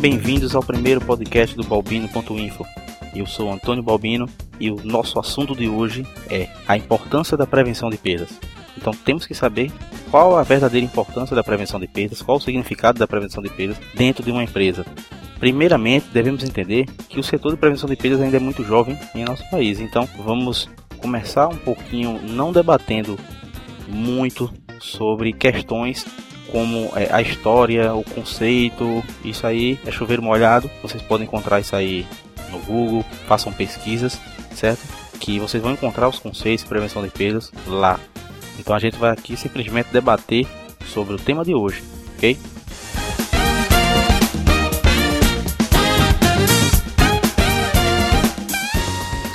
Bem-vindos ao primeiro podcast do Balbino.info. Eu sou Antônio Balbino e o nosso assunto de hoje é a importância da prevenção de perdas. Então temos que saber qual a verdadeira importância da prevenção de perdas, qual o significado da prevenção de perdas dentro de uma empresa. Primeiramente, devemos entender que o setor de prevenção de perdas ainda é muito jovem em nosso país. Então, vamos começar um pouquinho não debatendo muito sobre questões como é, a história, o conceito, isso aí é chover molhado. Vocês podem encontrar isso aí no Google, façam pesquisas, certo? Que vocês vão encontrar os conceitos de prevenção de perdas lá. Então a gente vai aqui simplesmente debater sobre o tema de hoje, ok?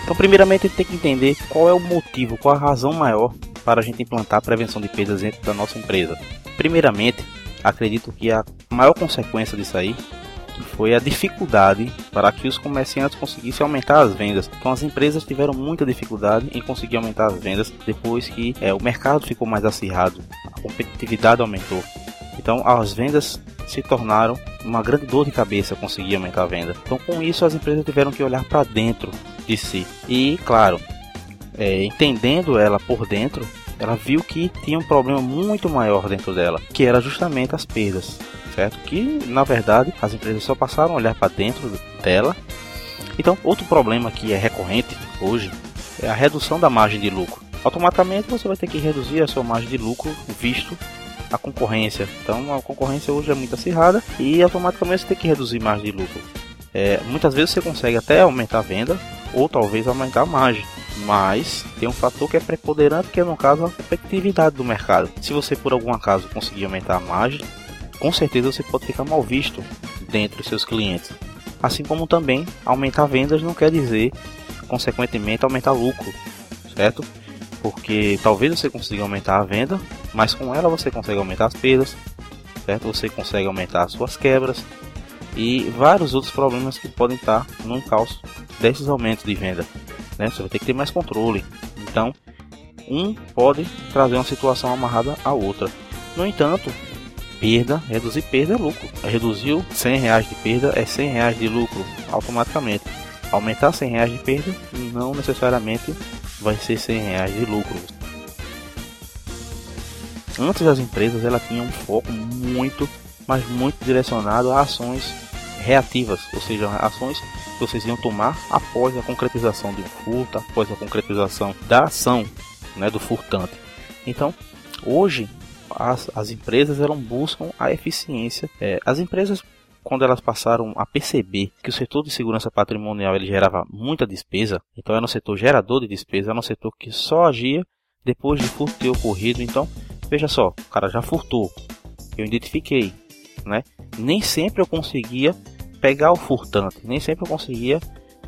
Então, primeiramente, a gente tem que entender qual é o motivo, qual a razão maior para a gente implantar a prevenção de perdas dentro da nossa empresa. Primeiramente, acredito que a maior consequência disso aí foi a dificuldade para que os comerciantes conseguissem aumentar as vendas. Então as empresas tiveram muita dificuldade em conseguir aumentar as vendas depois que é, o mercado ficou mais acirrado, a competitividade aumentou. Então as vendas se tornaram uma grande dor de cabeça conseguir aumentar a venda. Então com isso as empresas tiveram que olhar para dentro de si. E claro, é, entendendo ela por dentro, ela viu que tinha um problema muito maior dentro dela, que era justamente as perdas, certo? Que na verdade as empresas só passaram a olhar para dentro dela. Então, outro problema que é recorrente hoje é a redução da margem de lucro. Automaticamente você vai ter que reduzir a sua margem de lucro visto a concorrência. Então, a concorrência hoje é muito acirrada e automaticamente você tem que reduzir margem de lucro. É, muitas vezes você consegue até aumentar a venda ou talvez aumentar a margem. Mas tem um fator que é preponderante, que é no caso a competitividade do mercado. Se você por algum acaso conseguir aumentar a margem, com certeza você pode ficar mal visto dentro dos seus clientes. Assim como também aumentar vendas não quer dizer, consequentemente, aumentar lucro, certo? Porque talvez você consiga aumentar a venda, mas com ela você consegue aumentar as perdas, certo? Você consegue aumentar as suas quebras e vários outros problemas que podem estar no encalço desses aumentos de venda né? Você vai ter que ter mais controle. Então, um pode trazer uma situação amarrada à outra. No entanto, perda, reduzir perda é lucro. Reduziu 100 reais de perda é 100 reais de lucro automaticamente. Aumentar 100 reais de perda não necessariamente vai ser 100 reais de lucro. Antes as empresas ela tinham um foco muito, mas muito direcionado a ações reativas, ou seja, ações que vocês iam tomar após a concretização de um furto, após a concretização da ação né, do furtante. Então, hoje as, as empresas elas buscam a eficiência. É, as empresas quando elas passaram a perceber que o setor de segurança patrimonial ele gerava muita despesa, então era um setor gerador de despesa, era um setor que só agia depois de furto ter ocorrido. Então, veja só, o cara já furtou, eu identifiquei, né? Nem sempre eu conseguia pegar o furtante. Nem sempre eu conseguia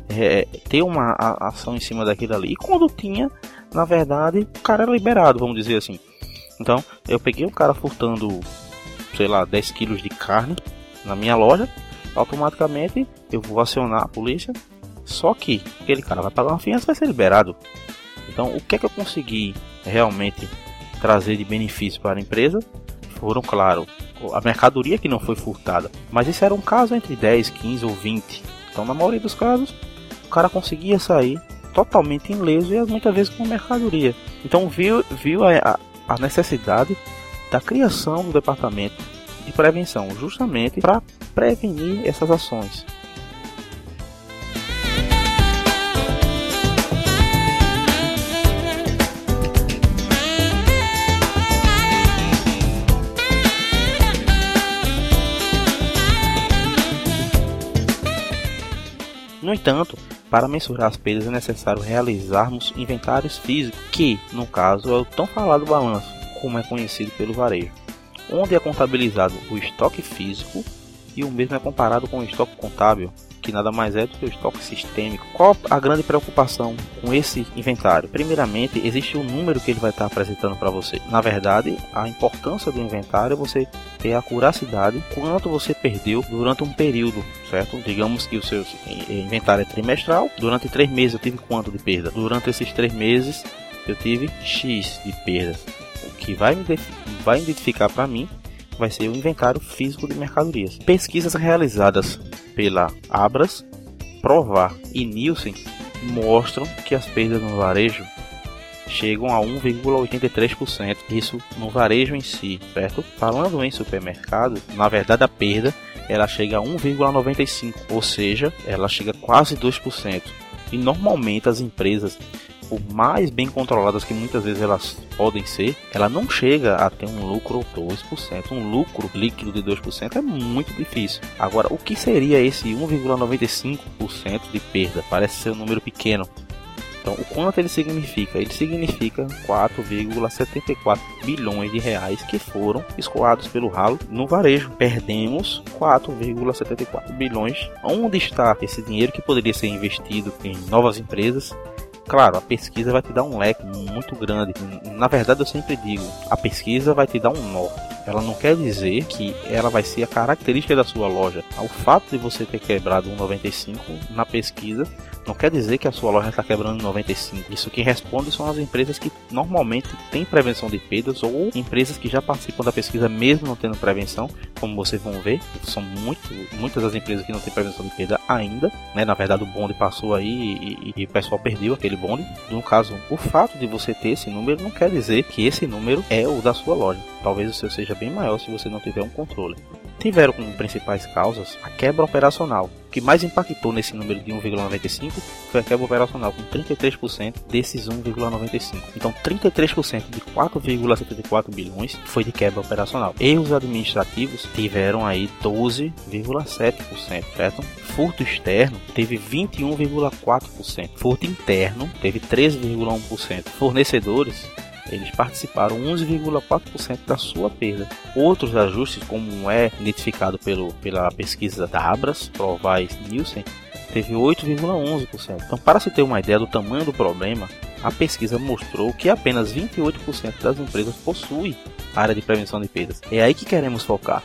é, ter uma ação em cima daquilo ali. E quando tinha, na verdade, o cara era liberado, vamos dizer assim. Então, eu peguei um cara furtando, sei lá, 10 quilos de carne na minha loja. Automaticamente eu vou acionar a polícia. Só que aquele cara vai pagar uma fiança vai ser liberado. Então, o que é que eu consegui realmente trazer de benefício para a empresa? Foram, claro, a mercadoria que não foi furtada. Mas esse era um caso entre 10, 15 ou 20. Então, na maioria dos casos, o cara conseguia sair totalmente ileso e muitas vezes com mercadoria. Então, viu, viu a, a necessidade da criação do departamento de prevenção, justamente para prevenir essas ações. No entanto, para mensurar as perdas é necessário realizarmos inventários físicos, que, no caso, é o tão falado balanço, como é conhecido pelo varejo, onde é contabilizado o estoque físico e o mesmo é comparado com o estoque contábil, que nada mais é do que o estoque sistêmico. Qual a grande preocupação com esse inventário? Primeiramente, existe o um número que ele vai estar apresentando para você. Na verdade, a importância do inventário é você ter a curacidade quanto você perdeu durante um período, certo? Digamos que o seu inventário é trimestral. Durante três meses eu tive quanto de perda? Durante esses três meses eu tive X de perdas. O que vai, vai identificar para mim vai ser o inventário físico de mercadorias. Pesquisas realizadas pela Abras, Provar e Nielsen mostram que as perdas no varejo chegam a 1,83%. Isso no varejo em si, certo? Falando em supermercado, na verdade a perda ela chega a 1,95%, ou seja, ela chega a quase 2%. E normalmente as empresas por mais bem controladas que muitas vezes elas podem ser, ela não chega a ter um lucro 2%. Um lucro líquido de 2% é muito difícil. Agora, o que seria esse 1,95% de perda? Parece ser um número pequeno, então, o quanto ele significa? Ele significa 4,74 bilhões de reais que foram escoados pelo ralo no varejo. Perdemos 4,74 bilhões. Onde está esse dinheiro que poderia ser investido em novas empresas? Claro, a pesquisa vai te dar um leque muito grande. Na verdade, eu sempre digo, a pesquisa vai te dar um norte. Ela não quer dizer que ela vai ser a característica da sua loja. O fato de você ter quebrado um 95 na pesquisa não quer dizer que a sua loja está quebrando em 95. Isso que responde são as empresas que normalmente têm prevenção de perdas ou empresas que já participam da pesquisa mesmo não tendo prevenção, como vocês vão ver. São muito, muitas das empresas que não têm prevenção de perda ainda. Né? Na verdade, o bonde passou aí e, e, e o pessoal perdeu aquele bonde. No caso, o fato de você ter esse número não quer dizer que esse número é o da sua loja. Talvez o seu seja bem maior se você não tiver um controle tiveram como principais causas a quebra operacional. O que mais impactou nesse número de 1,95 foi a quebra operacional, com 33% desses 1,95. Então, 33% de 4,74 bilhões foi de quebra operacional. Erros administrativos tiveram aí 12,7%, certo? Furto externo teve 21,4%. Furto interno teve 3,1%. Fornecedores eles participaram 11,4% da sua perda. Outros ajustes, como é identificado pelo, pela pesquisa da Abras, Provais Nielsen, teve 8,11%. Então, para se ter uma ideia do tamanho do problema, a pesquisa mostrou que apenas 28% das empresas possuem área de prevenção de perdas. É aí que queremos focar.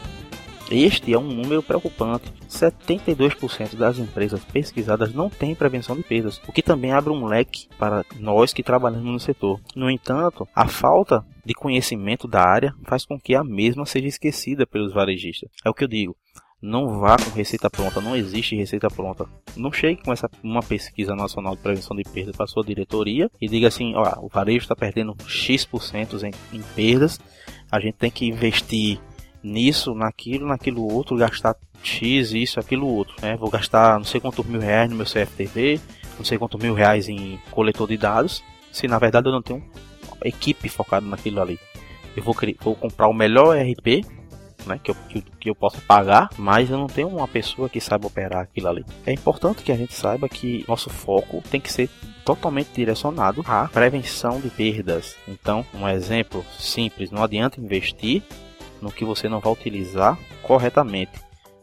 Este é um número preocupante. 72% das empresas pesquisadas não têm prevenção de perdas, o que também abre um leque para nós que trabalhamos no setor. No entanto, a falta de conhecimento da área faz com que a mesma seja esquecida pelos varejistas. É o que eu digo. Não vá com receita pronta, não existe receita pronta. Não chegue com essa uma pesquisa nacional de prevenção de perdas para sua diretoria e diga assim, ó, o varejo está perdendo X% em, em perdas, a gente tem que investir nisso, naquilo, naquilo outro, gastar X, isso, aquilo outro, né? Vou gastar não sei quantos mil reais no meu CFTV, não sei quantos mil reais em coletor de dados, se na verdade eu não tenho equipe focada naquilo ali. Eu vou, vou comprar o melhor RP, né, que, eu, que, que eu possa pagar, mas eu não tenho uma pessoa que saiba operar aquilo ali. É importante que a gente saiba que nosso foco tem que ser totalmente direcionado à prevenção de perdas. Então, um exemplo simples, não adianta investir no que você não vai utilizar corretamente.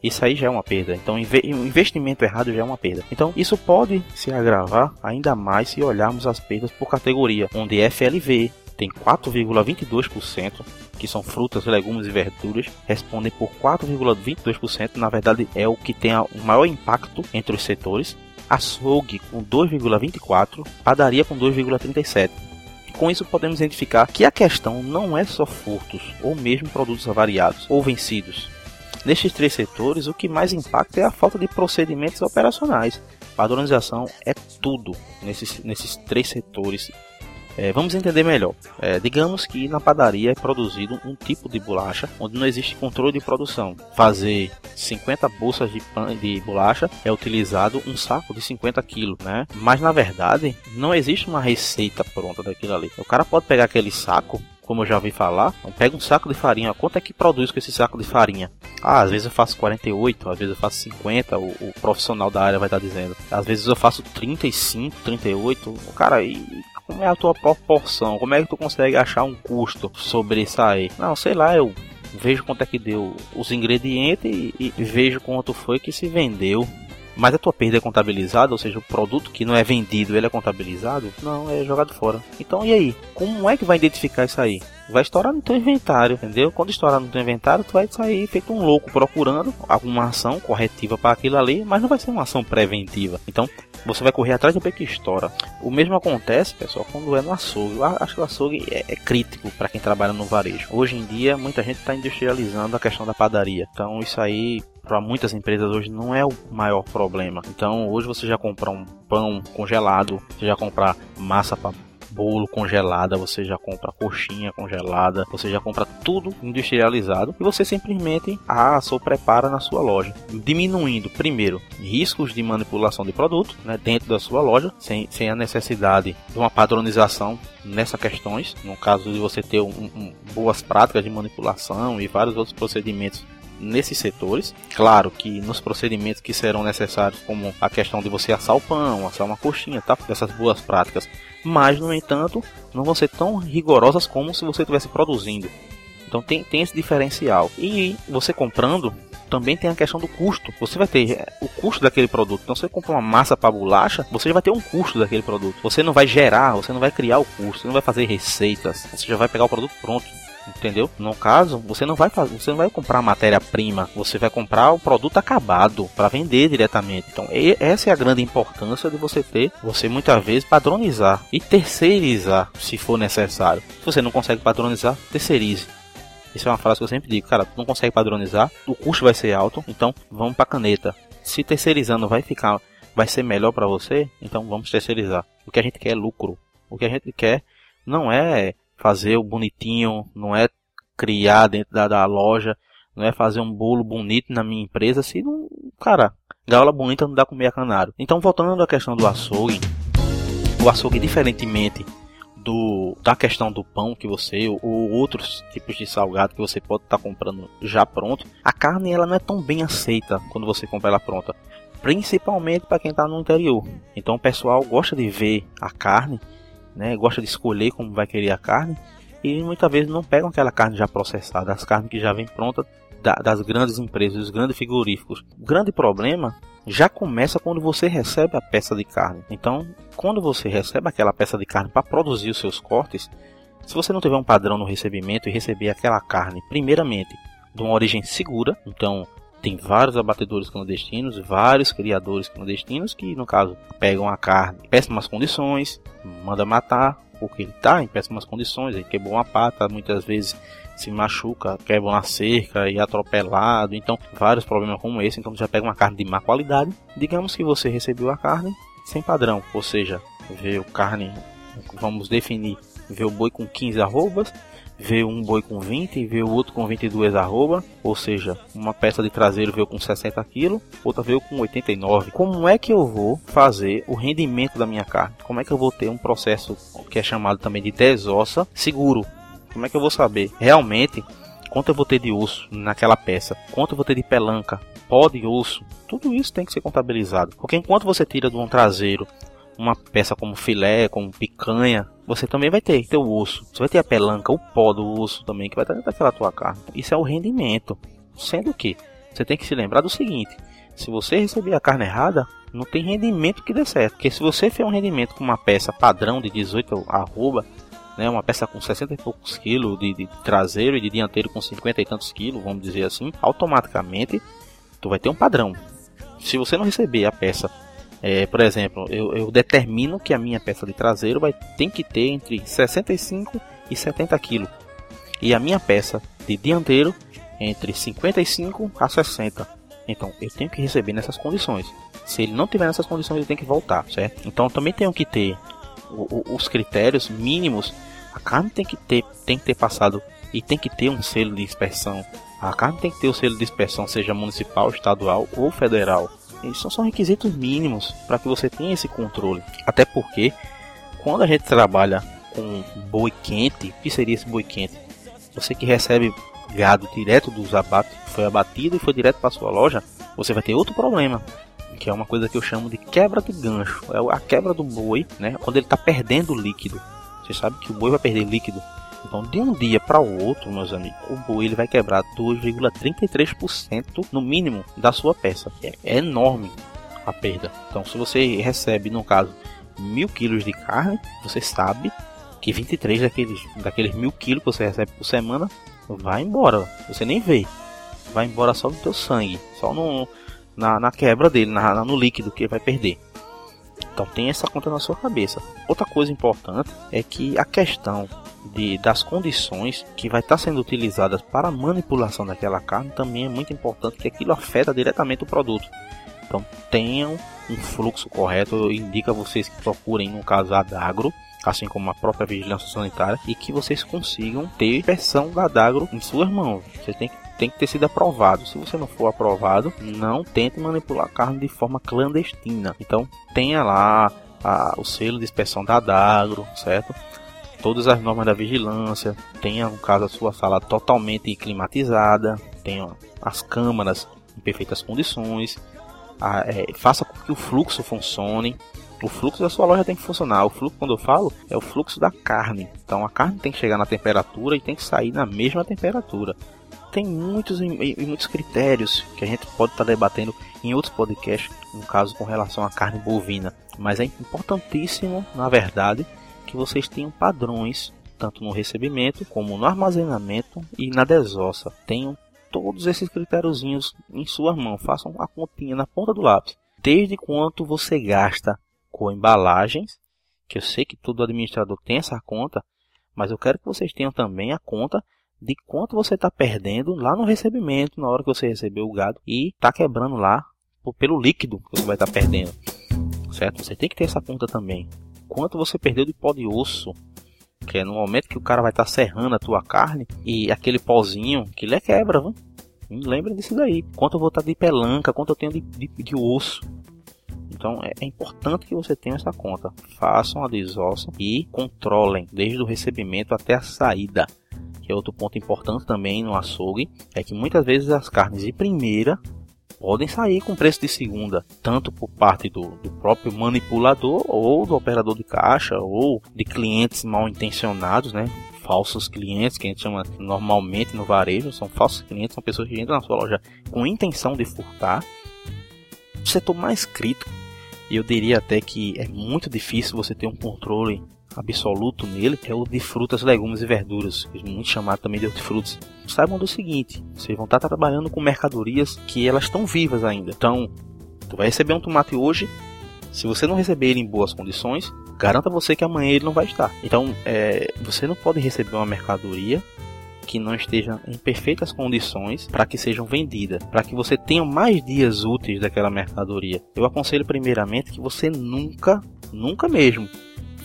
Isso aí já é uma perda. Então, investimento errado já é uma perda. Então, isso pode se agravar ainda mais se olharmos as perdas por categoria, onde FLV tem 4,22%, que são frutas, legumes e verduras, respondem por 4,22%. Na verdade, é o que tem o maior impacto entre os setores. Açougue com 2,24%, padaria com 2,37%. Com isso, podemos identificar que a questão não é só furtos ou mesmo produtos avariados ou vencidos. Nestes três setores, o que mais impacta é a falta de procedimentos operacionais. Padronização é tudo nesses, nesses três setores é, vamos entender melhor. É, digamos que na padaria é produzido um tipo de bolacha onde não existe controle de produção. Fazer 50 bolsas de, pan, de bolacha é utilizado um saco de 50 quilos, né? Mas na verdade não existe uma receita pronta daquilo ali. O cara pode pegar aquele saco como eu já ouvi falar, pega um saco de farinha, quanto é que produz com esse saco de farinha? Ah, às vezes eu faço 48, às vezes eu faço 50, o, o profissional da área vai estar dizendo. Às vezes eu faço 35, 38. Cara, e como é a tua proporção? Como é que tu consegue achar um custo sobre isso aí? Não, sei lá, eu vejo quanto é que deu os ingredientes e, e vejo quanto foi que se vendeu. Mas a tua perda é contabilizada, ou seja, o produto que não é vendido, ele é contabilizado? Não, é jogado fora. Então, e aí? Como é que vai identificar isso aí? Vai estourar no teu inventário, entendeu? Quando estourar no teu inventário, tu vai sair feito um louco procurando alguma ação corretiva para aquilo ali, mas não vai ser uma ação preventiva. Então, você vai correr atrás do que estoura. O mesmo acontece, pessoal, quando é no açougue. Eu acho que o açougue é, é crítico para quem trabalha no varejo. Hoje em dia, muita gente está industrializando a questão da padaria. Então, isso aí para muitas empresas hoje não é o maior problema. Então, hoje você já comprar um pão congelado, você já comprar massa para bolo congelada, você já compra coxinha congelada, você já compra tudo industrializado e você simplesmente assa ou prepara na sua loja, diminuindo primeiro riscos de manipulação de produto né, dentro da sua loja, sem, sem a necessidade de uma padronização nessas questões, no caso de você ter um, um, boas práticas de manipulação e vários outros procedimentos nesses setores. Claro que nos procedimentos que serão necessários, como a questão de você assar o pão, assar uma coxinha, tá? Dessas boas práticas. Mas, no entanto, não vão ser tão rigorosas como se você estivesse produzindo. Então tem, tem esse diferencial. E você comprando, também tem a questão do custo. Você vai ter é, o custo daquele produto. Então, se você compra uma massa para bolacha, você vai ter um custo daquele produto. Você não vai gerar, você não vai criar o custo, você não vai fazer receitas. Você já vai pegar o produto pronto entendeu? No caso, você não vai fazer, você não vai comprar matéria-prima, você vai comprar o produto acabado para vender diretamente. Então, essa é a grande importância de você ter, você muitas vezes padronizar e terceirizar, se for necessário. Se você não consegue padronizar, terceirize. Isso é uma frase que eu sempre digo, cara, tu não consegue padronizar, o custo vai ser alto, então vamos para caneta. Se terceirizando vai ficar, vai ser melhor para você, então vamos terceirizar. O que a gente quer é lucro. O que a gente quer não é fazer o bonitinho, não é criar dentro da, da loja, não é fazer um bolo bonito na minha empresa, se não, cara, gaiola bonita não dá comer a canário. Então, voltando à questão do açougue, o açougue, diferentemente do, da questão do pão que você ou, ou outros tipos de salgado que você pode estar tá comprando já pronto, a carne ela não é tão bem aceita quando você compra ela pronta, principalmente para quem está no interior. Então o pessoal gosta de ver a carne né? Gosta de escolher como vai querer a carne e muitas vezes não pegam aquela carne já processada, as carnes que já vem pronta da, das grandes empresas, dos grandes frigoríficos. O grande problema já começa quando você recebe a peça de carne. Então, quando você recebe aquela peça de carne para produzir os seus cortes, se você não tiver um padrão no recebimento e receber aquela carne, primeiramente, de uma origem segura, então tem vários abatedores clandestinos, vários criadores clandestinos que, no caso, pegam a carne em péssimas condições, manda matar porque ele está em péssimas condições, ele quebrou uma pata, muitas vezes se machuca, quebra uma cerca e é atropelado, então vários problemas como esse, então já pega uma carne de má qualidade. Digamos que você recebeu a carne sem padrão, ou seja, veio carne, vamos definir, veio boi com 15 arrobas, veio um boi com 20 e veio outro com 22 arroba, ou seja, uma peça de traseiro veio com 60 kg, outra veio com 89. Como é que eu vou fazer o rendimento da minha carne? Como é que eu vou ter um processo que é chamado também de desossa seguro? Como é que eu vou saber realmente quanto eu vou ter de osso naquela peça? Quanto eu vou ter de pelanca? Pó de osso? Tudo isso tem que ser contabilizado. Porque enquanto você tira de um traseiro uma peça como filé, como picanha, você também vai ter teu osso. Você vai ter a pelanca, o pó do osso também, que vai estar dentro daquela tua carne. Isso é o rendimento. Sendo que você tem que se lembrar do seguinte: se você receber a carne errada, não tem rendimento que dê certo. Porque se você fizer um rendimento com uma peça padrão de 18 arroba, né, uma peça com 60 e poucos quilos de, de traseiro e de dianteiro com 50 e tantos quilos, vamos dizer assim, automaticamente tu vai ter um padrão. Se você não receber a peça é, por exemplo, eu, eu, determino que a minha peça de traseiro vai tem que ter entre 65 e 70 kg e a minha peça de dianteiro entre 55 a 60. Então eu tenho que receber nessas condições. Se ele não tiver nessas condições, ele tem que voltar, certo? Então também tenho que ter o, o, os critérios mínimos. A carne tem que ter tem que ter passado e tem que ter um selo de inspeção. A carne tem que ter o selo de inspeção, seja municipal, estadual ou federal. Isso são requisitos mínimos para que você tenha esse controle. Até porque, quando a gente trabalha com boi quente, o que seria esse boi quente? Você que recebe gado direto dos abates, foi abatido e foi direto para sua loja, você vai ter outro problema, que é uma coisa que eu chamo de quebra do gancho. É a quebra do boi, né? Quando ele está perdendo líquido. Você sabe que o boi vai perder líquido então, de um dia para o outro, meus amigos, o boi ele vai quebrar 2,33% no mínimo da sua peça. É enorme a perda. Então, se você recebe, no caso, mil quilos de carne, você sabe que 23 daqueles, daqueles mil quilos que você recebe por semana vai embora. Você nem vê. Vai embora só do teu sangue, só no, na, na quebra dele, na, no líquido que vai perder. Então tem essa conta na sua cabeça. Outra coisa importante é que a questão de, das condições que vai estar sendo utilizadas para a manipulação daquela carne também é muito importante, que aquilo afeta diretamente o produto. Então tenham um fluxo correto. Eu indico a vocês que procurem, no caso, a assim como a própria vigilância sanitária, e que vocês consigam ter versão da Dagro em suas mãos. Você tem que, tem que ter sido aprovado. Se você não for aprovado, não tente manipular carne de forma clandestina. Então tenha lá a, o selo de inspeção da Dagro, certo? Todas as normas da vigilância, tenha no caso a sua sala totalmente climatizada, tenha as câmaras em perfeitas condições, a, é, faça com que o fluxo funcione. O fluxo da sua loja tem que funcionar. O fluxo, quando eu falo, é o fluxo da carne. Então a carne tem que chegar na temperatura e tem que sair na mesma temperatura. Tem muitos e muitos critérios que a gente pode estar tá debatendo em outros podcasts, no caso com relação à carne bovina. Mas é importantíssimo, na verdade, que vocês tenham padrões tanto no recebimento como no armazenamento e na desossa. Tenham todos esses critériozinhos em sua mão. Façam a continha na ponta do lápis. Desde quanto você gasta com embalagens, que eu sei que todo administrador tem essa conta, mas eu quero que vocês tenham também a conta de quanto você está perdendo lá no recebimento, na hora que você recebeu o gado e está quebrando lá pelo líquido que você vai estar tá perdendo. Certo? Você tem que ter essa conta também. Quanto você perdeu de pó de osso que é no momento que o cara vai estar tá serrando a tua carne e aquele pozinho que ele é quebra, viu? Lembra disso daí. Quanto eu vou estar tá de pelanca, quanto eu tenho de, de, de osso. Então é, é, importante que você tenha essa conta. Façam a desossa e controlem desde o recebimento até a saída. Que é outro ponto importante também no açougue. É que muitas vezes as carnes de primeira podem sair com preço de segunda, tanto por parte do, do próprio manipulador ou do operador de caixa ou de clientes mal intencionados, né? falsos clientes, que a gente chama normalmente no varejo, são falsos clientes, são pessoas que entram na sua loja com intenção de furtar. O setor mais crítico, eu diria até que é muito difícil você ter um controle absoluto nele é o de frutas, legumes e verduras, muito chamado também de hortifrutos. Saibam do seguinte, vocês vão estar trabalhando com mercadorias que elas estão vivas ainda. Então, tu vai receber um tomate hoje, se você não receber ele em boas condições, garanta você que amanhã ele não vai estar. Então, é, você não pode receber uma mercadoria que não esteja em perfeitas condições para que sejam vendidas, para que você tenha mais dias úteis daquela mercadoria. Eu aconselho primeiramente que você nunca, nunca mesmo,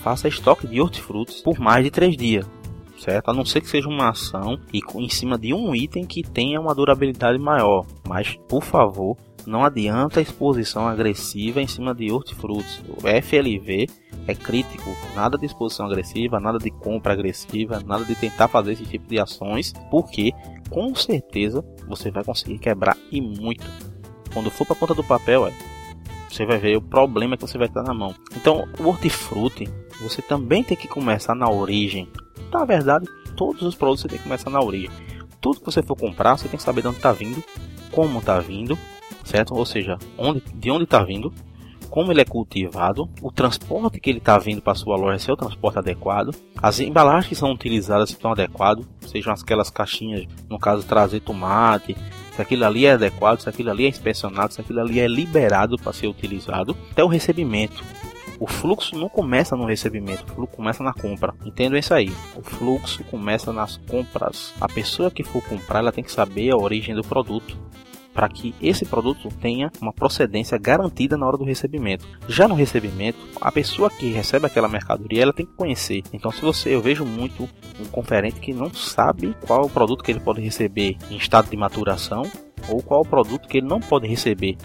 faça estoque de hortifrutos por mais de 3 dias. Certo? A não ser que seja uma ação e em cima de um item que tenha uma durabilidade maior. Mas, por favor, não adianta exposição agressiva em cima de hortifrutos. O FLV é crítico. Nada de exposição agressiva, nada de compra agressiva, nada de tentar fazer esse tipo de ações, porque com certeza você vai conseguir quebrar e muito. Quando for para a ponta do papel, é, você vai ver o problema que você vai estar na mão. Então, o hortifruti você também tem que começar na origem. Na verdade, todos os produtos você tem que começar na origem. Tudo que você for comprar, você tem que saber de onde está vindo, como está vindo, certo? Ou seja, onde, de onde está vindo, como ele é cultivado, o transporte que ele está vindo para sua loja, se é o transporte adequado, as embalagens que são utilizadas estão adequadas, sejam aquelas caixinhas, no caso trazer tomate, se aquilo ali é adequado, se aquilo ali é inspecionado, se aquilo ali é liberado para ser utilizado, até o recebimento. O fluxo não começa no recebimento, o fluxo começa na compra. Entendam isso aí. O fluxo começa nas compras. A pessoa que for comprar, ela tem que saber a origem do produto para que esse produto tenha uma procedência garantida na hora do recebimento. Já no recebimento, a pessoa que recebe aquela mercadoria, ela tem que conhecer. Então, se você, eu vejo muito um conferente que não sabe qual é o produto que ele pode receber em estado de maturação ou qual é o produto que ele não pode receber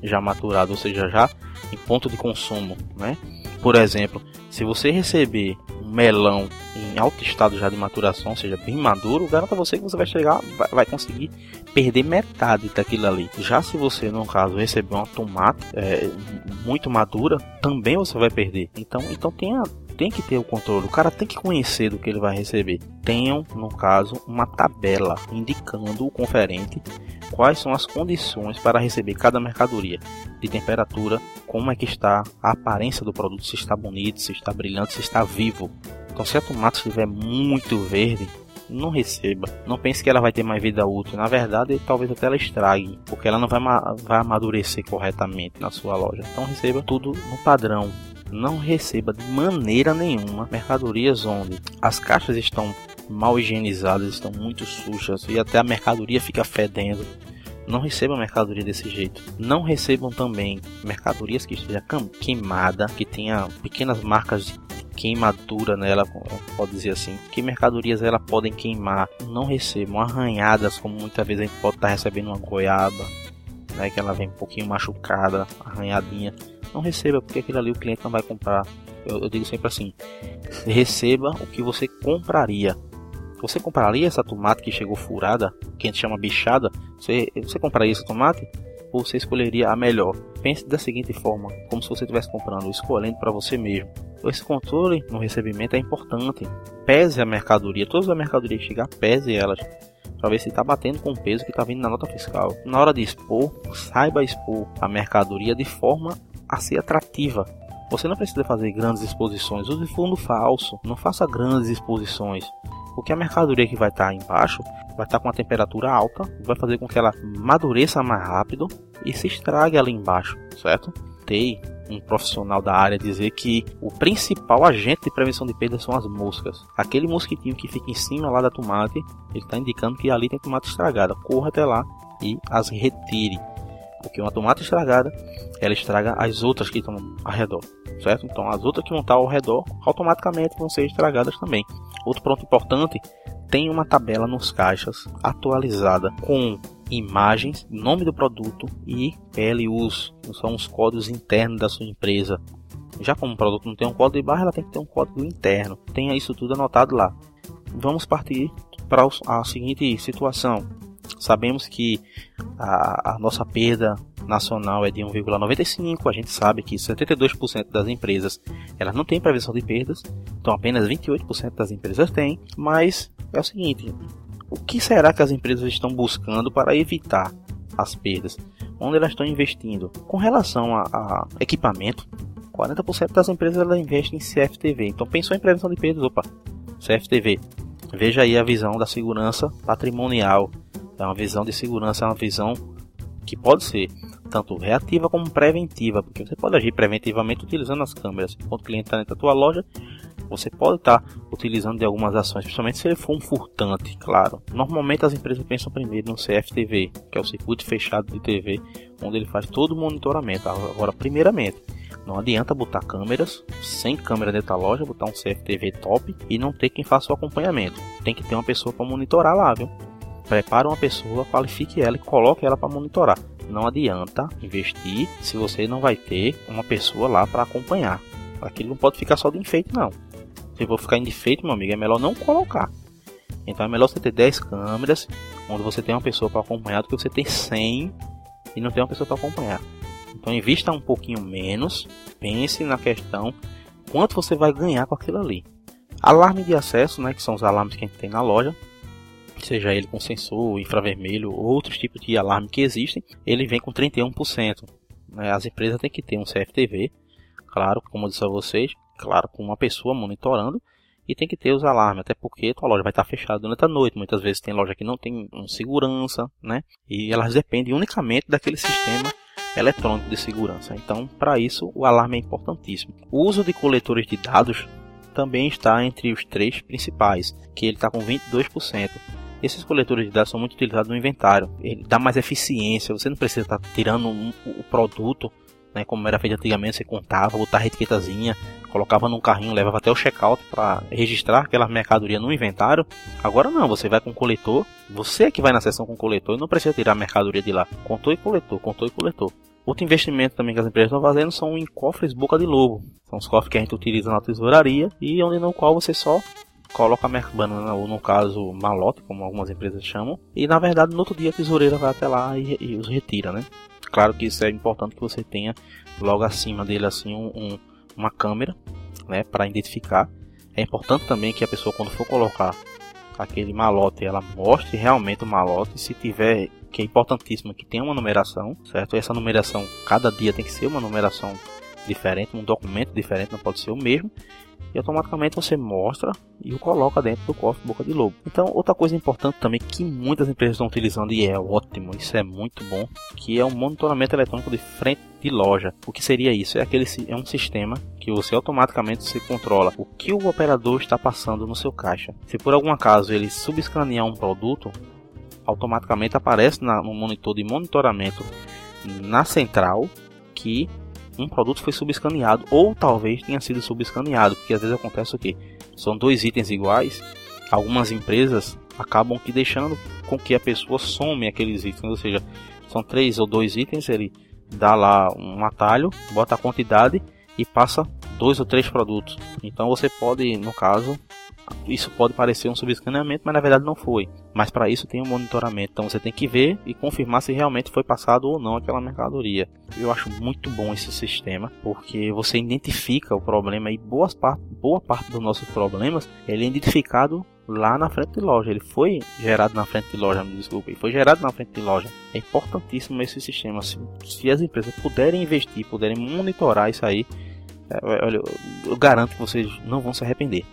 já maturado, ou seja, já em ponto de consumo, né? Por exemplo, se você receber um melão em alto estado já de maturação, ou seja, bem maduro, garanta você que você vai chegar, vai, vai conseguir perder metade daquilo ali. Já se você, no caso, receber uma tomate é, muito madura, também você vai perder. Então, então tenha, tem que ter o controle, o cara tem que conhecer do que ele vai receber. Tenham, no caso, uma tabela indicando o conferente quais são as condições para receber cada mercadoria, de temperatura, como é que está a aparência do produto, se está bonito, se está brilhante, se está vivo. Então se a tomate estiver muito verde, não receba. Não pense que ela vai ter mais vida útil. Na verdade, talvez até ela estrague, porque ela não vai, vai amadurecer corretamente na sua loja. Então receba tudo no padrão. Não receba de maneira nenhuma mercadorias onde as caixas estão mal higienizadas, estão muito sujas e até a mercadoria fica fedendo. Não recebam mercadoria desse jeito. Não recebam também mercadorias que esteja queimada, que tenha pequenas marcas de queimadura nela, pode dizer assim. Que mercadorias ela podem queimar? Não recebam arranhadas, como muitas vezes a gente pode estar recebendo uma goiaba, né, que ela vem um pouquinho machucada, arranhadinha. Não receba, porque aquilo ali o cliente não vai comprar. Eu, eu digo sempre assim: receba o que você compraria. Você compraria essa tomate que chegou furada, que a gente chama bichada? Você, você compraria esse tomate? Ou você escolheria a melhor? Pense da seguinte forma, como se você estivesse comprando, escolhendo para você mesmo. Esse controle no recebimento é importante. Pese a mercadoria, todas as mercadorias que chegar, pese elas para ver se está batendo com o peso que está vindo na nota fiscal. Na hora de expor, saiba expor a mercadoria de forma a ser atrativa. Você não precisa fazer grandes exposições, use fundo falso, não faça grandes exposições. Porque a mercadoria que vai estar tá embaixo vai estar tá com uma temperatura alta, vai fazer com que ela madureça mais rápido e se estrague ali embaixo, certo? Tei um profissional da área dizer que o principal agente de prevenção de perda são as moscas. Aquele mosquitinho que fica em cima lá da tomate, ele está indicando que ali tem tomate estragada. Corra até lá e as retire. Porque uma tomate estragada, ela estraga as outras que estão ao redor, certo? Então as outras que vão estar ao redor automaticamente vão ser estragadas também. Outro ponto importante, tem uma tabela nos caixas atualizada com imagens, nome do produto e PLUs, são os códigos internos da sua empresa. Já como o produto não tem um código de barra, ela tem que ter um código interno. Tenha isso tudo anotado lá. Vamos partir para a seguinte situação. Sabemos que a, a nossa perda nacional é de 1,95. A gente sabe que 72% das empresas elas não têm previsão de perdas, então apenas 28% das empresas têm. Mas é o seguinte: o que será que as empresas estão buscando para evitar as perdas? Onde elas estão investindo? Com relação a, a equipamento, 40% das empresas elas investem em CFTV. Então pensou em prevenção de perdas, opa, CFTV. Veja aí a visão da segurança patrimonial. É uma visão de segurança, é uma visão que pode ser tanto reativa como preventiva, porque você pode agir preventivamente utilizando as câmeras. Enquanto o cliente está dentro da tua loja, você pode estar tá utilizando de algumas ações, principalmente se ele for um furtante, claro. Normalmente as empresas pensam primeiro no CFTV, que é o circuito fechado de TV, onde ele faz todo o monitoramento. Agora, primeiramente, não adianta botar câmeras, sem câmera dentro da loja, botar um CFTV top e não ter quem faça o acompanhamento. Tem que ter uma pessoa para monitorar lá, viu? Prepare uma pessoa, qualifique ela e coloque ela para monitorar. Não adianta investir se você não vai ter uma pessoa lá para acompanhar. Aquilo não pode ficar só de enfeite, não. Se for ficar em defeito, meu amigo, é melhor não colocar. Então é melhor você ter 10 câmeras, onde você tem uma pessoa para acompanhar, do que você ter 100 e não ter uma pessoa para acompanhar. Então invista um pouquinho menos, pense na questão quanto você vai ganhar com aquilo ali. Alarme de acesso, né, que são os alarmes que a gente tem na loja, seja ele com sensor, infravermelho ou outros tipos de alarme que existem, ele vem com 31%. Né. As empresas têm que ter um CFTV, claro, como eu disse a vocês, claro, com uma pessoa monitorando e tem que ter os alarmes, até porque tua loja vai estar fechada durante a noite. Muitas vezes tem loja que não tem um segurança, né? E elas dependem unicamente daquele sistema eletrônico de segurança. Então, para isso, o alarme é importantíssimo. O uso de coletores de dados também está entre os três principais, que ele está com 22%. Esses coletores de dados são muito utilizados no inventário. Ele dá mais eficiência. Você não precisa estar tirando um, o produto né, como era feito antigamente, você contava, botava a etiquetazinha, colocava num carrinho, levava até o checkout para registrar aquela mercadoria no inventário. Agora não, você vai com o coletor, você é que vai na seção com o coletor e não precisa tirar a mercadoria de lá. Contou e coletor, contou e coletor. Outro investimento também que as empresas estão fazendo são em cofres boca de lobo. São os cofres que a gente utiliza na tesouraria e onde no qual você só coloca a banana ou no caso malote, como algumas empresas chamam, e na verdade no outro dia a tesoureira vai até lá e, e os retira, né? Claro que isso é importante que você tenha logo acima dele assim um, um, uma câmera, né, para identificar. É importante também que a pessoa quando for colocar aquele malote, ela mostre realmente o malote, se tiver que é importantíssimo que tenha uma numeração, certo? E essa numeração cada dia tem que ser uma numeração diferente, um documento diferente, não pode ser o mesmo. E automaticamente você mostra e o coloca dentro do cofre boca de lobo. Então, outra coisa importante também que muitas empresas estão utilizando e é ótimo, isso é muito bom, que é o monitoramento eletrônico de frente de loja. O que seria isso? É aquele é um sistema que você automaticamente se controla o que o operador está passando no seu caixa. Se por algum acaso ele subescanear um produto, automaticamente aparece na, no monitor de monitoramento na central que um produto foi subescaneado ou talvez tenha sido subescaneado, porque às vezes acontece o que são dois itens iguais, algumas empresas acabam que deixando com que a pessoa some aqueles itens, ou seja, são três ou dois itens, ele dá lá um atalho, bota a quantidade e passa dois ou três produtos. Então você pode, no caso, isso pode parecer um subescaneamento, mas na verdade não foi. Mas para isso tem um monitoramento. Então você tem que ver e confirmar se realmente foi passado ou não aquela mercadoria. Eu acho muito bom esse sistema, porque você identifica o problema e boas part boa parte dos nossos problemas ele é identificado lá na frente de loja. Ele foi gerado na frente de loja, me desculpe, ele foi gerado na frente de loja. É importantíssimo esse sistema. Se, se as empresas puderem investir, puderem monitorar isso aí, é, olha, eu garanto que vocês não vão se arrepender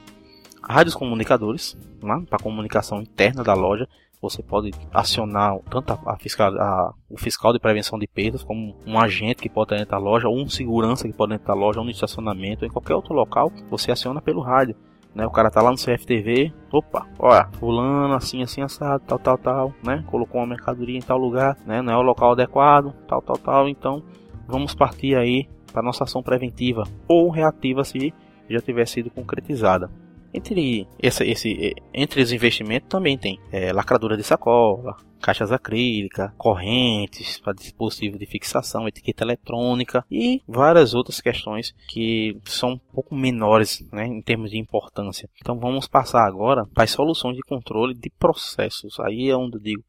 rádios comunicadores né, para comunicação interna da loja. Você pode acionar tanto a, fiscal, a, o fiscal de prevenção de perdas, como um agente que pode dentro da loja, ou um segurança que pode dentro da loja, ou no estacionamento, ou em qualquer outro local. Você aciona pelo rádio. Né, o cara tá lá no CFTV, opa, olha, fulano assim, assim, assado, tal, tal, tal, né? Colocou uma mercadoria em tal lugar, né? Não é o local adequado, tal, tal, tal. Então, vamos partir aí para nossa ação preventiva ou reativa se já tiver sido concretizada. Entre, esse, esse, entre os investimentos também tem é, lacradura de sacola, caixas acrílicas, correntes para dispositivo de fixação, etiqueta eletrônica e várias outras questões que são um pouco menores né, em termos de importância. Então vamos passar agora para as soluções de controle de processos. Aí é onde eu digo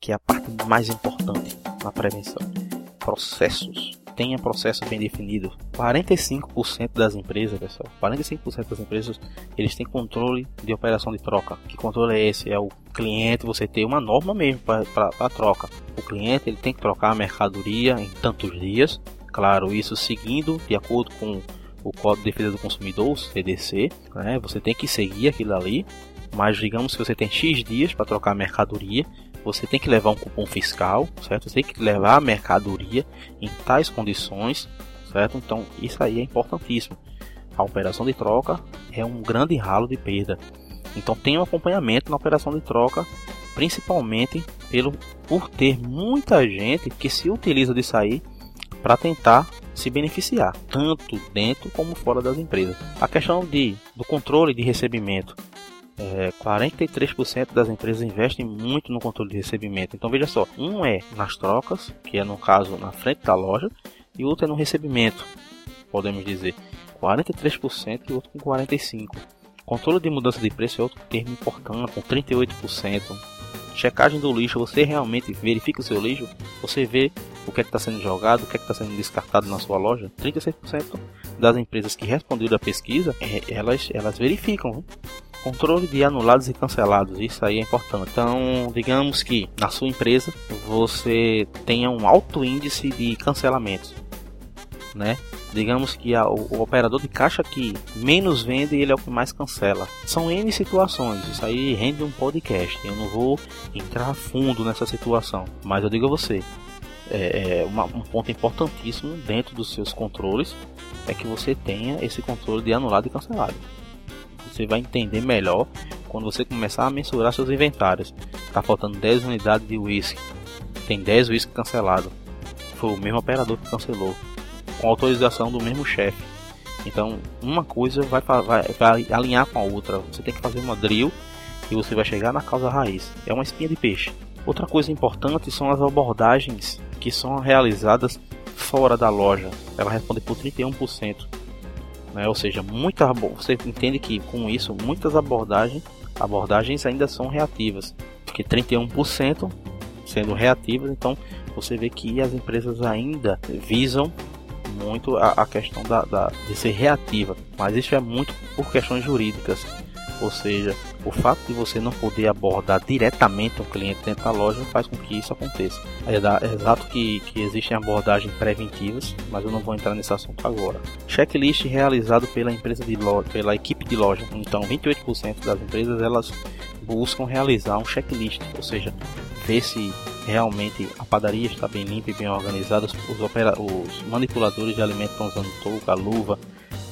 que é a parte mais importante na prevenção. Processos tenha processo bem definido. 45% das empresas, pessoal, 45% das empresas, eles têm controle de operação de troca. Que controle é esse? É o cliente, você ter uma norma mesmo para a troca. O cliente ele tem que trocar a mercadoria em tantos dias. Claro, isso seguindo de acordo com o Código de Defesa do Consumidor, o CDC, né? Você tem que seguir aquilo ali. Mas digamos que você tem X dias para trocar a mercadoria você tem que levar um cupom fiscal, certo? Você tem que levar a mercadoria em tais condições, certo? Então isso aí é importantíssimo. A operação de troca é um grande ralo de perda. Então tem um acompanhamento na operação de troca, principalmente pelo por ter muita gente que se utiliza disso aí para tentar se beneficiar, tanto dentro como fora das empresas. A questão de, do controle de recebimento é, 43% das empresas investem muito no controle de recebimento. Então veja só, um é nas trocas, que é no caso na frente da loja, e outro é no recebimento, podemos dizer 43% e outro com 45%. Controle de mudança de preço é outro termo importante, com 38%. Checagem do lixo, você realmente verifica o seu lixo, você vê o que é está sendo jogado, o que é está sendo descartado na sua loja. 36% das empresas que responderam à pesquisa, é, elas, elas verificam. Controle de anulados e cancelados, isso aí é importante. Então, digamos que na sua empresa você tenha um alto índice de cancelamentos, né? Digamos que a, o, o, operador de caixa que menos vende, ele é o que mais cancela. São N situações, isso aí rende um podcast. Eu não vou entrar a fundo nessa situação, mas eu digo a você, é, é uma, um ponto importantíssimo dentro dos seus controles é que você tenha esse controle de anulado e cancelado você vai entender melhor quando você começar a mensurar seus inventários. Tá faltando 10 unidades de whisky, tem 10 whisky cancelado. Foi o mesmo operador que cancelou, com autorização do mesmo chefe. Então, uma coisa vai, vai, vai alinhar com a outra. Você tem que fazer uma drill e você vai chegar na causa raiz. É uma espinha de peixe. Outra coisa importante são as abordagens que são realizadas fora da loja. Ela responde por 31%. Né? Ou seja, muita, você entende que com isso muitas abordagens, abordagens ainda são reativas, porque 31% sendo reativas, então você vê que as empresas ainda visam muito a, a questão da, da, de ser reativa, mas isso é muito por questões jurídicas, ou seja, O fato de você não poder abordar diretamente o cliente dentro da loja faz com que isso aconteça. É, é exato que, que existem abordagens preventivas, mas eu não vou entrar nesse assunto agora. Checklist realizado pela empresa de loja, pela equipe de loja. Então, 28% das empresas elas buscam realizar um checklist, ou seja, ver se realmente a padaria está bem limpa e bem organizada, os, os manipuladores de alimentos estão usando touca, luva,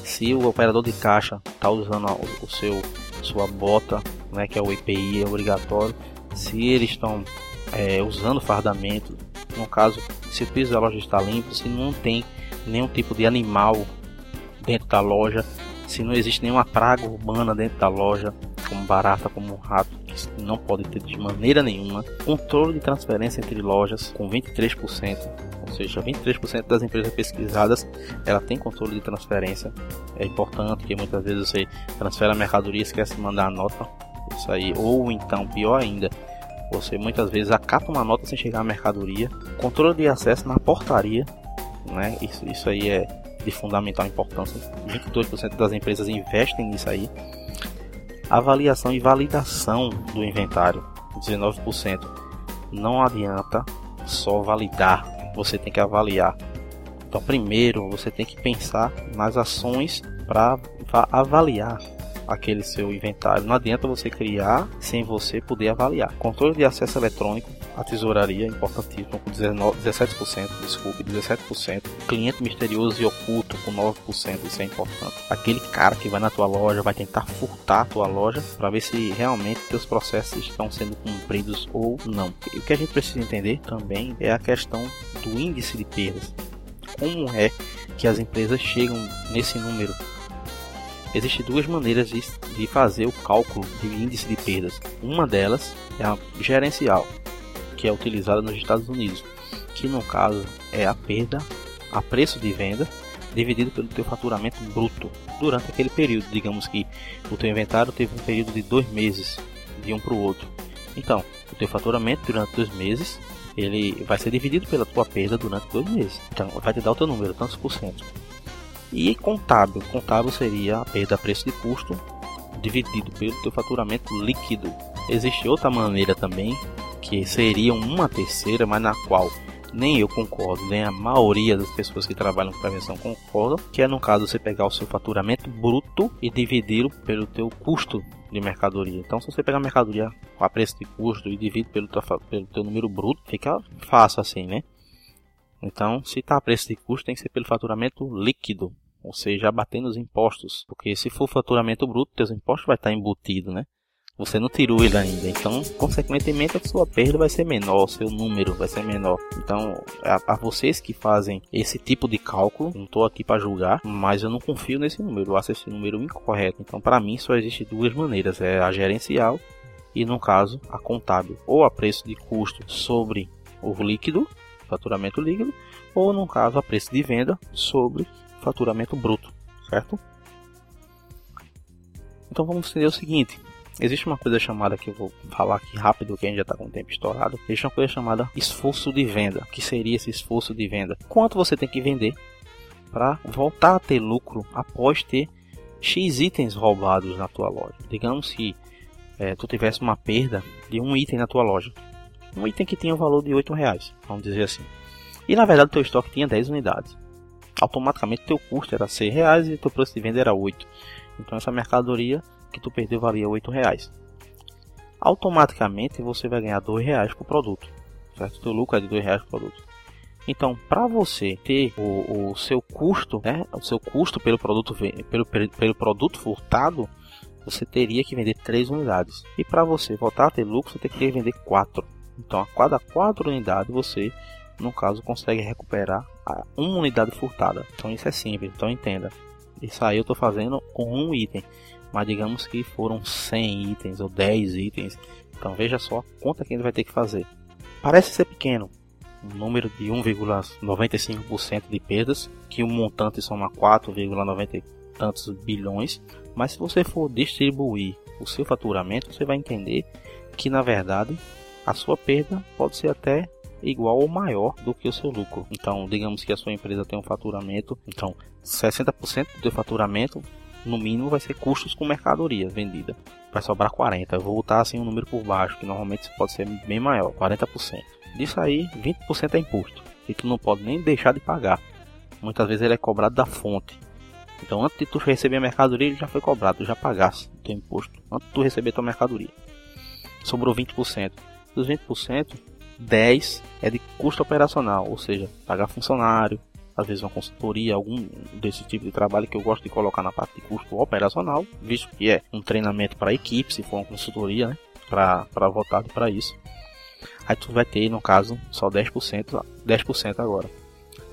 se o operador de caixa está usando o, seu sua bota, né, que é o EPI é obrigatório, se eles estão é, usando fardamento, no caso, se o piso da loja está limpo, se não tem nenhum tipo de animal dentro da loja, se não existe nenhuma praga urbana dentro da loja, como barata, como rato, que não pode ter de maneira nenhuma. Controle de transferência entre lojas com 23%, ou seja, 23% das empresas pesquisadas ela tem controle de transferência. É importante que muitas vezes você transfere a mercadoria e esquece de mandar a nota. Isso aí, ou então, pior ainda, você muitas vezes acata uma nota sem chegar à mercadoria. Controle de acesso na portaria, né? Isso, isso aí é de fundamental importância. 22% das empresas investem nisso aí avaliação e validação do inventário, 19%. Não adianta só validar, você tem que avaliar. Então, primeiro você tem que pensar nas ações para avaliar aquele seu inventário. Não adianta você criar sem você poder avaliar. Controle de acesso eletrônico a tesouraria, importantíssimo, com 19, 17%, desculpe, 17%. Cliente misterioso e oculto, com 9%, isso é importante. Aquele cara que vai na tua loja, vai tentar furtar a tua loja, para ver se realmente teus processos estão sendo cumpridos ou não. E o que a gente precisa entender também é a questão do índice de perdas. Como é que as empresas chegam nesse número Existem duas maneiras de, de, fazer o cálculo de índice de perdas. Uma delas é a gerencial, que é utilizada nos Estados Unidos, que no caso é a perda a preço de venda dividido pelo teu faturamento bruto durante aquele período. Digamos que o teu inventário teve um período de dois meses de um para o outro. Então, o teu faturamento durante dois meses ele vai ser dividido pela tua perda durante dois meses. Então, vai te dar o teu número, tantos por cento. E contábil, contábil seria a perda a preço de custo dividido pelo teu faturamento líquido. Existe outra maneira também que seria uma terceira, mas na qual nem eu concordo, nem a maioria das pessoas que trabalham com prevenção concordam, que é no caso você pegar o seu faturamento bruto e dividi-lo pelo teu custo de mercadoria. Então, se você pegar a mercadoria a preço de custo e divide pelo teu, pelo teu número bruto, fica fácil assim, né? Então, se está a preço de custo, tem que ser pelo faturamento líquido, ou seja, abatendo os impostos, porque se for faturamento bruto, teus impostos vai estar embutido, né? Você não tirou ele ainda, então, consequentemente, a sua perda vai ser menor, seu número vai ser menor. Então, a, a vocês que fazem esse tipo de cálculo, não estou aqui para julgar, mas eu não confio nesse número, eu acho esse número incorreto. Então, para mim, só existe duas maneiras: é a gerencial e, no caso, a contábil, ou a preço de custo sobre o líquido, faturamento líquido, ou, no caso, a preço de venda sobre faturamento bruto, certo? Então vamos entender o seguinte: Existe uma coisa chamada que eu vou falar aqui rápido, que a gente já está com o tempo estourado. Existe uma coisa chamada esforço de venda. O que seria esse esforço de venda? Quanto você tem que vender para voltar a ter lucro após ter X itens roubados na tua loja? Digamos que é, tu tivesse uma perda de um item na tua loja. Um item que tinha o um valor de 8 reais, vamos dizer assim. E na verdade o teu estoque tinha 10 unidades. Automaticamente teu custo era 6 reais e teu preço de venda era 8. Então essa mercadoria que tu perdeu valia 8 reais. Automaticamente você vai ganhar 2 reais por produto, certo? Teu lucro é de 2 reais por produto. Então, para você ter o, o, seu custo, né, o seu custo pelo produto, pelo, pelo produto furtado, você teria que vender 3 unidades. E para você voltar a ter lucro, você tem que vender 4. Então, a cada 4 unidades, você, no caso, consegue recuperar uma unidade furtada. Então, isso é simples. Então, entenda. Isso aí eu estou fazendo com um item mas digamos que foram 100 itens ou 10 itens. Então veja só a conta que ele vai ter que fazer. Parece ser pequeno, um número de 1,95% de perdas, que um montante soma 4,90 tantos bilhões, mas se você for distribuir o seu faturamento, você vai entender que na verdade a sua perda pode ser até igual ou maior do que o seu lucro. Então, digamos que a sua empresa tem um faturamento, então 60% do seu faturamento no mínimo vai ser custos com mercadoria vendida. Vai sobrar 40. Eu vou botar assim um número por baixo, que normalmente pode ser bem maior, 40%. Disso aí, 20% é imposto, que tu não pode nem deixar de pagar. Muitas vezes ele é cobrado da fonte. Então antes de tu receber a mercadoria, ele já foi cobrado, tu já pagasse o teu imposto antes de tu receber tua mercadoria. Sobrou 20%. Dos 20%, 10 é de custo operacional, ou seja, pagar funcionário, às vezes uma consultoria, algum desse tipo de trabalho que eu gosto de colocar na parte de custo operacional, visto que é um treinamento para equipe, se for uma consultoria, né, para voltado para isso. Aí tu vai ter, no caso, só 10%, 10% agora.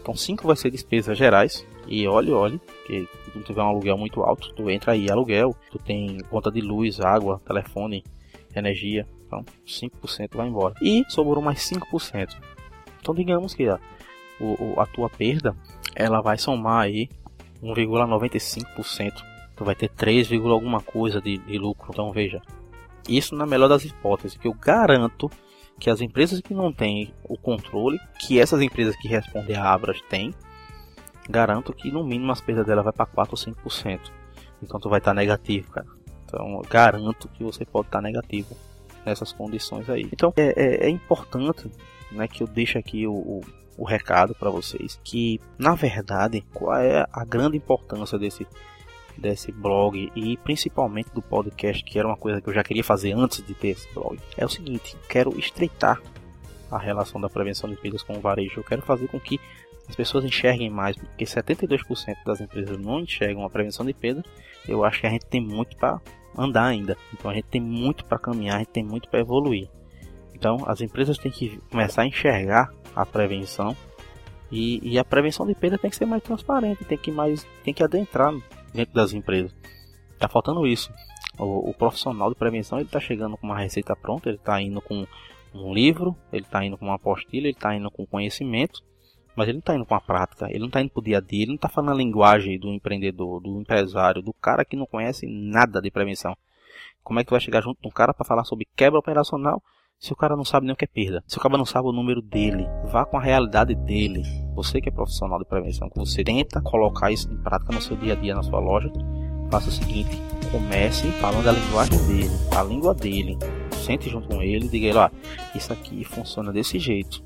Então 5 vai ser despesas gerais, e olhe, olhe, que se tu tiver um aluguel muito alto, tu entra aí aluguel, tu tem conta de luz, água, telefone, energia, então 5% vai embora. E sobrou mais 5%. Então digamos que a, o, a tua perda ela vai somar aí 1,95%. Tu vai ter 3, alguma coisa de, de lucro. Então veja, isso na melhor das hipóteses, que eu garanto que as empresas que não têm o controle, que essas empresas que respondem a Abras têm, garanto que no mínimo as perdas dela vai para 4 ou 5%. Então tu vai estar tá negativo, cara. Então garanto que você pode estar tá negativo nessas condições aí. Então é, é, é importante né, que eu deixe aqui o, o, o recado para vocês que na verdade qual é a grande importância desse desse blog e principalmente do podcast que era uma coisa que eu já queria fazer antes de ter esse blog é o seguinte quero estreitar a relação da prevenção de perdas com o varejo eu quero fazer com que as pessoas enxerguem mais, porque 72% das empresas não enxergam a prevenção de perda, eu acho que a gente tem muito para andar ainda. Então a gente tem muito para caminhar, a gente tem muito para evoluir. Então as empresas têm que começar a enxergar a prevenção e, e, a prevenção de perda tem que ser mais transparente, tem que mais tem que adentrar dentro das empresas. Tá faltando isso. O, o profissional de prevenção ele está chegando com uma receita pronta, ele está indo com um livro, ele está indo com uma apostila, ele está indo com conhecimento mas ele não está indo com a prática, ele não está indo para o dia a dia, ele não está falando a linguagem do empreendedor, do empresário, do cara que não conhece nada de prevenção. Como é que tu vai chegar junto de um cara para falar sobre quebra operacional se o cara não sabe nem o que é perda? Se o cara não sabe o número dele, vá com a realidade dele. Você que é profissional de prevenção, que você tenta colocar isso em prática no seu dia a dia na sua loja, faça o seguinte: comece falando a linguagem dele, a língua dele. Sente junto com ele e diga ele, ó, isso aqui funciona desse jeito,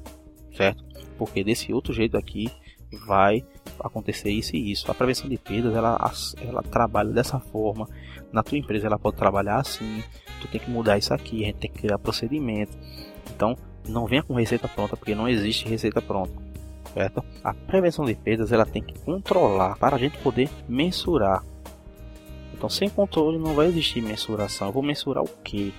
certo? porque desse outro jeito aqui vai acontecer isso e isso. A prevenção de perdas ela, ela trabalha dessa forma. Na tua empresa ela pode trabalhar assim. Tu tem que mudar isso aqui, a gente tem que criar procedimento. Então não venha com receita pronta, porque não existe receita pronta. Certo? A prevenção de perdas ela tem que controlar para a gente poder mensurar. Então sem controle não vai existir mensuração. Eu vou mensurar o que?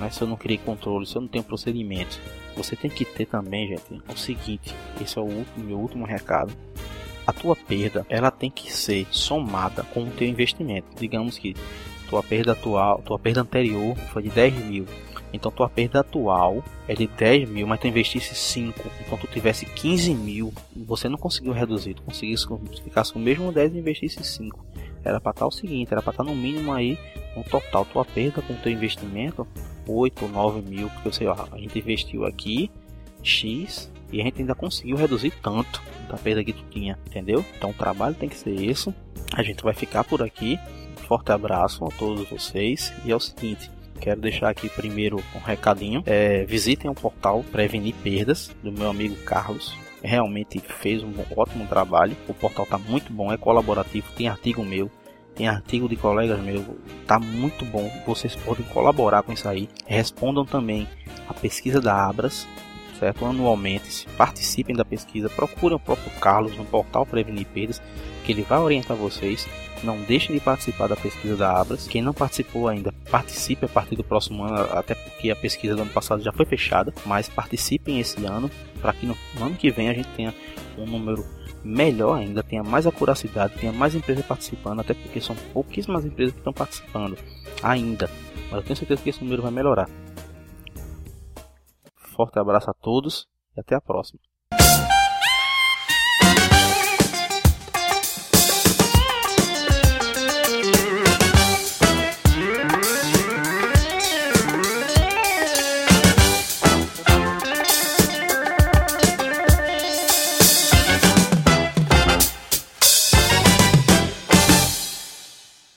Mas se eu não criei controle, se eu não tenho procedimento, você tem que ter também, gente, o seguinte, esse é o último, meu último recado. A tua perda, ela tem que ser somada com o teu investimento. Digamos que tua perda atual, tua perda anterior foi de 10 mil. Então tua perda atual é de 10 mil, mas tu investisse 5. Então tu tivesse 15 mil, você não conseguiu reduzir, tu conseguisse ficar com o mesmo 10 e investisse 5. Era para estar o seguinte, era para estar no mínimo aí, no total tua perda com o teu investimento 8 ou 9 mil, porque sei lá, a gente investiu aqui X e a gente ainda conseguiu reduzir tanto da perda que tu tinha, entendeu? Então o trabalho tem que ser esse. A gente vai ficar por aqui. Um forte abraço a todos vocês. E é o seguinte, quero deixar aqui primeiro um recadinho. É, visitem o portal Prevenir Perdas do meu amigo Carlos. Realmente fez um ótimo trabalho. O portal está muito bom, é colaborativo, tem artigo meu tem artigo de colegas meus, tá muito bom. Vocês podem colaborar com isso aí. Respondam também a pesquisa da Abras, certo? Anualmente, participem da pesquisa, procurem o próprio Carlos no portal Prevenir Perdas, que ele vai orientar vocês. Não deixem de participar da pesquisa da Abras. Quem não participou ainda, participe a partir do próximo ano, até porque a pesquisa do ano passado já foi fechada, mas participem esse ano para que no ano que vem a gente tenha um número melhor ainda, tenha mais acuracidade, tenha mais empresas participando, até porque são pouquíssimas empresas que estão participando ainda. Mas eu tenho certeza que esse número vai melhorar. Forte abraço a todos e até a próxima.